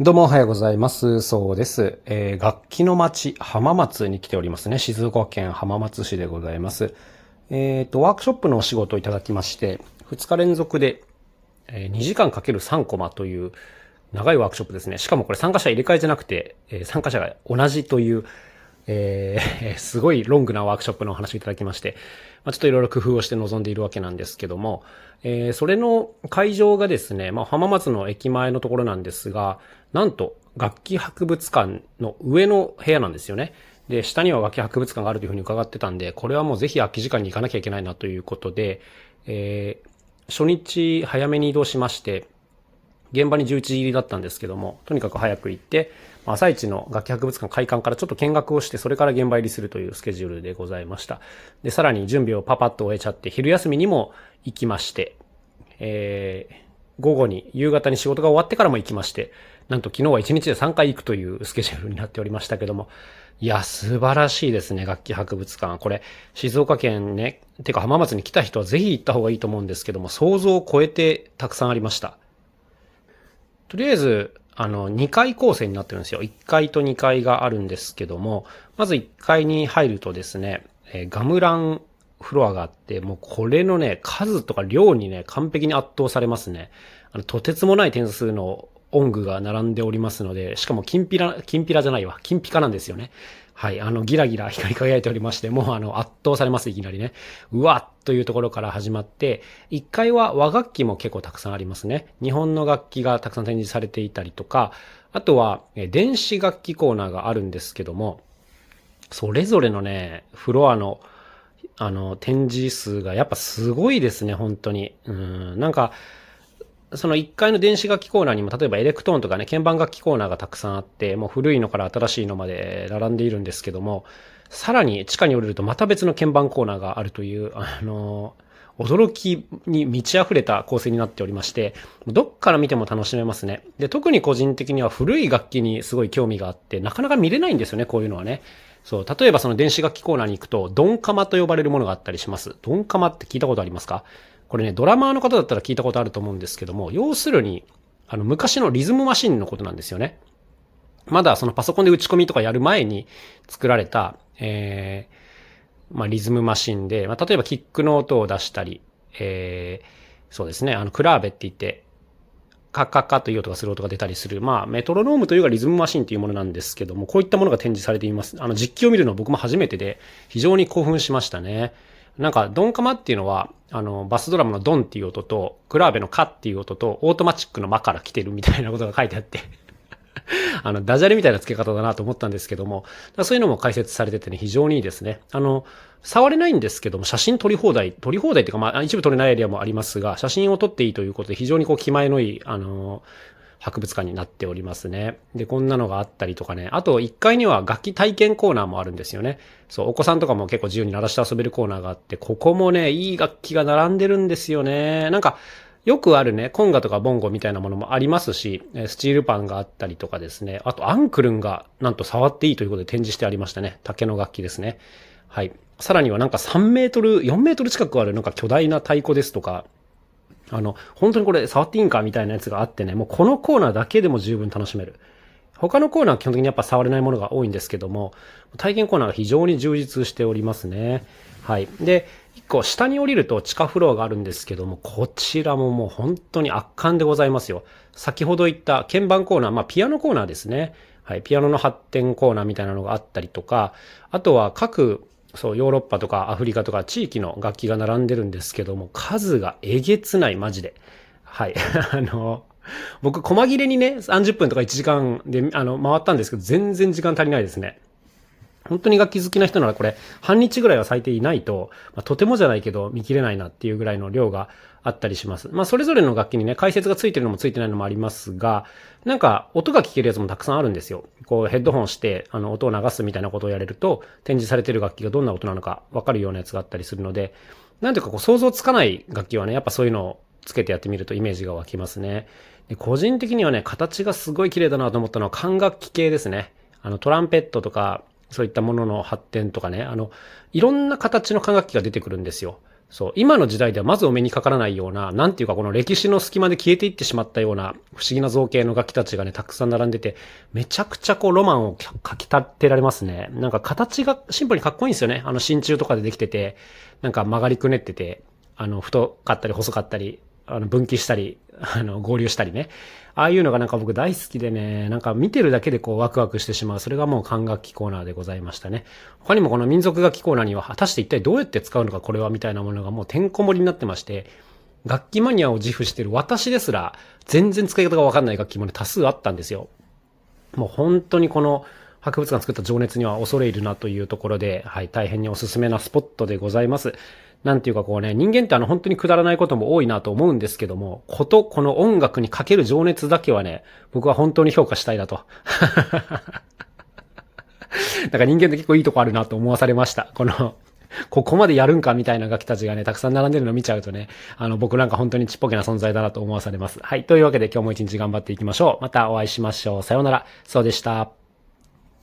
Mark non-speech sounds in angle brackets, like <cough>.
どうもおはようございます。そうです。えー楽器の町、浜松に来ておりますね。静岡県浜松市でございます。えっ、と、ワークショップのお仕事をいただきまして、2日連続で、えー2時間かける3コマという長いワークショップですね。しかもこれ参加者入れ替えじゃなくて、え参加者が同じという、えー <laughs> すごいロングなワークショップのお話をいただきまして、まあ、ちょっといろいろ工夫をして臨んでいるわけなんですけども、えーそれの会場がですね、まあ、浜松の駅前のところなんですが、なんと楽器博物館の上の部屋なんですよね。で、下には楽器博物館があるというふうに伺ってたんで、これはもうぜひ空き時間に行かなきゃいけないなということで、えー初日早めに移動しまして、現場に11時入りだったんですけども、とにかく早く行って、朝一の楽器博物館開館からちょっと見学をして、それから現場入りするというスケジュールでございました。で、さらに準備をパパッと終えちゃって、昼休みにも行きまして、えー午後に、夕方に仕事が終わってからも行きまして、なんと昨日は1日で3回行くというスケジュールになっておりましたけども、いや、素晴らしいですね、楽器博物館。これ、静岡県ね、てか浜松に来た人はぜひ行った方がいいと思うんですけども、想像を超えてたくさんありました。とりあえず、あの、2階構成になってるんですよ。1階と2階があるんですけども、まず1階に入るとですね、えーガムランフロアがあって、もうこれのね、数とか量にね、完璧に圧倒されますね。あの、とてつもない点数の音具が並んでおりますので、しかも金ピラ、金ピラじゃないわ、金ピカなんですよね。はい、あの、ギラギラ光り輝いておりまして、もうあの、圧倒されます、いきなりね。うわっというところから始まって、1階は和楽器も結構たくさんありますね。日本の楽器がたくさん展示されていたりとか、あとは、電子楽器コーナーがあるんですけども、それぞれのね、フロアの、あの、展示数がやっぱすごいですね、本当に。うん、なんか、その1階の電子楽器コーナーにも、例えばエレクトーンとかね、鍵盤楽器コーナーがたくさんあって、もう古いのから新しいのまで並んでいるんですけども、さらに地下に降りるとまた別の鍵盤コーナーがあるという、あの、驚きに満ち溢れた構成になっておりまして、どっから見ても楽しめますね。で、特に個人的には古い楽器にすごい興味があって、なかなか見れないんですよね、こういうのはね。そう、例えばその電子楽器コーナーに行くと、ドンカマと呼ばれるものがあったりします。ドンカマって聞いたことありますか？これね、ドラマーの方だったら聞いたことあると思うんですけども、要するに、あの、昔のリズムマシンのことなんですよね。まだそのパソコンで打ち込みとかやる前に作られた、えー、まあ、リズムマシンで、まあ、例えばキックの音を出したり、えー、そうですね、あの、クラーベって言って、カッカッカという音がする音が出たりする、まあ、メトロノームというかリズムマシンというものなんですけども、こういったものが展示されています。あの、実機を見るのは僕も初めてで、非常に興奮しましたね。なんか、ドンカマっていうのは、あの、バスドラムのドンっていう音と、クラーベのカっていう音と、オートマチックのマから来てるみたいなことが書いてあって、<laughs> あの、ダジャレみたいな付け方だなと思ったんですけども、そういうのも解説されててね、非常にいいですね。あの、触れないんですけども、写真撮り放題、撮り放題っていうか、まあ、一部撮れないエリアもありますが、写真を撮っていいということで、非常にこう、気前のいい、あの、博物館になっておりますね。で、こんなのがあったりとかね。あと、1階には楽器体験コーナーもあるんですよね。そう、お子さんとかも結構自由に鳴らして遊べるコーナーがあって、ここもね、いい楽器が並んでるんですよね。なんか、よくあるね、コンガとかボンゴみたいなものもありますし、スチールパンがあったりとかですね。あと、アンクルンがなんと触っていいということで展示してありましたね。竹の楽器ですね。はい。さらにはなんか3メートル、4メートル近くあるなんか巨大な太鼓ですとか、あの、本当にこれ触っていいんかみたいなやつがあってね、もうこのコーナーだけでも十分楽しめる。他のコーナーは基本的にやっぱ触れないものが多いんですけども、体験コーナーが非常に充実しておりますね。はい。で、一個下に降りると地下フロアがあるんですけども、こちらももう本当に圧巻でございますよ。先ほど言った鍵盤コーナー、まあピアノコーナーですね。はい。ピアノの発展コーナーみたいなのがあったりとか、あとは各そう、ヨーロッパとかアフリカとか地域の楽器が並んでるんですけども、数がえげつない、マジで。はい。<laughs> あの、僕、細切れにね、30分とか1時間で、あの、回ったんですけど、全然時間足りないですね。本当に楽器好きな人ならこれ、半日ぐらいは咲いていないと、まあ、とてもじゃないけど見切れないなっていうぐらいの量があったりします。まあ、それぞれの楽器にね、解説がついてるのもついてないのもありますが、なんか、音が聞けるやつもたくさんあるんですよ。こう、ヘッドホンして、あの、音を流すみたいなことをやれると、展示されてる楽器がどんな音なのかわかるようなやつがあったりするので、なんていうかこう、想像つかない楽器はね、やっぱそういうのをつけてやってみるとイメージが湧きますね。で個人的にはね、形がすごい綺麗だなと思ったのは管楽器系ですね。あの、トランペットとか、そういったものの発展とかね、あの、いろんな形の管楽器が出てくるんですよ。そう、今の時代ではまずお目にかからないような、なんていうかこの歴史の隙間で消えていってしまったような不思議な造形の楽器たちがね、たくさん並んでて、めちゃくちゃこうロマンをかき立てられますね。なんか形がシンプルにかっこいいんですよね。あの真鍮とかでできてて、なんか曲がりくねってて、あの、太かったり細かったり、あの、分岐したり、あの、合流したりね。ああいうのがなんか僕大好きでね、なんか見てるだけでこうワクワクしてしまう。それがもう管楽器コーナーでございましたね。他にもこの民族楽器コーナーには果たして一体どうやって使うのかこれはみたいなものがもうてんこ盛りになってまして、楽器マニアを自負してる私ですら、全然使い方がわかんない楽器もね、多数あったんですよ。もう本当にこの博物館作った情熱には恐れ入るなというところで、はい、大変におすすめなスポットでございます。なんていうかこうね、人間ってあの本当にくだらないことも多いなと思うんですけども、こと、この音楽にかける情熱だけはね、僕は本当に評価したいなと。<laughs> なんか人間って結構いいとこあるなと思わされました。この、ここまでやるんかみたいな楽器たちがね、たくさん並んでるの見ちゃうとね、あの、僕なんか本当にちっぽけな存在だなと思わされます。はい。というわけで今日も一日頑張っていきましょう。またお会いしましょう。さようなら。そうでした。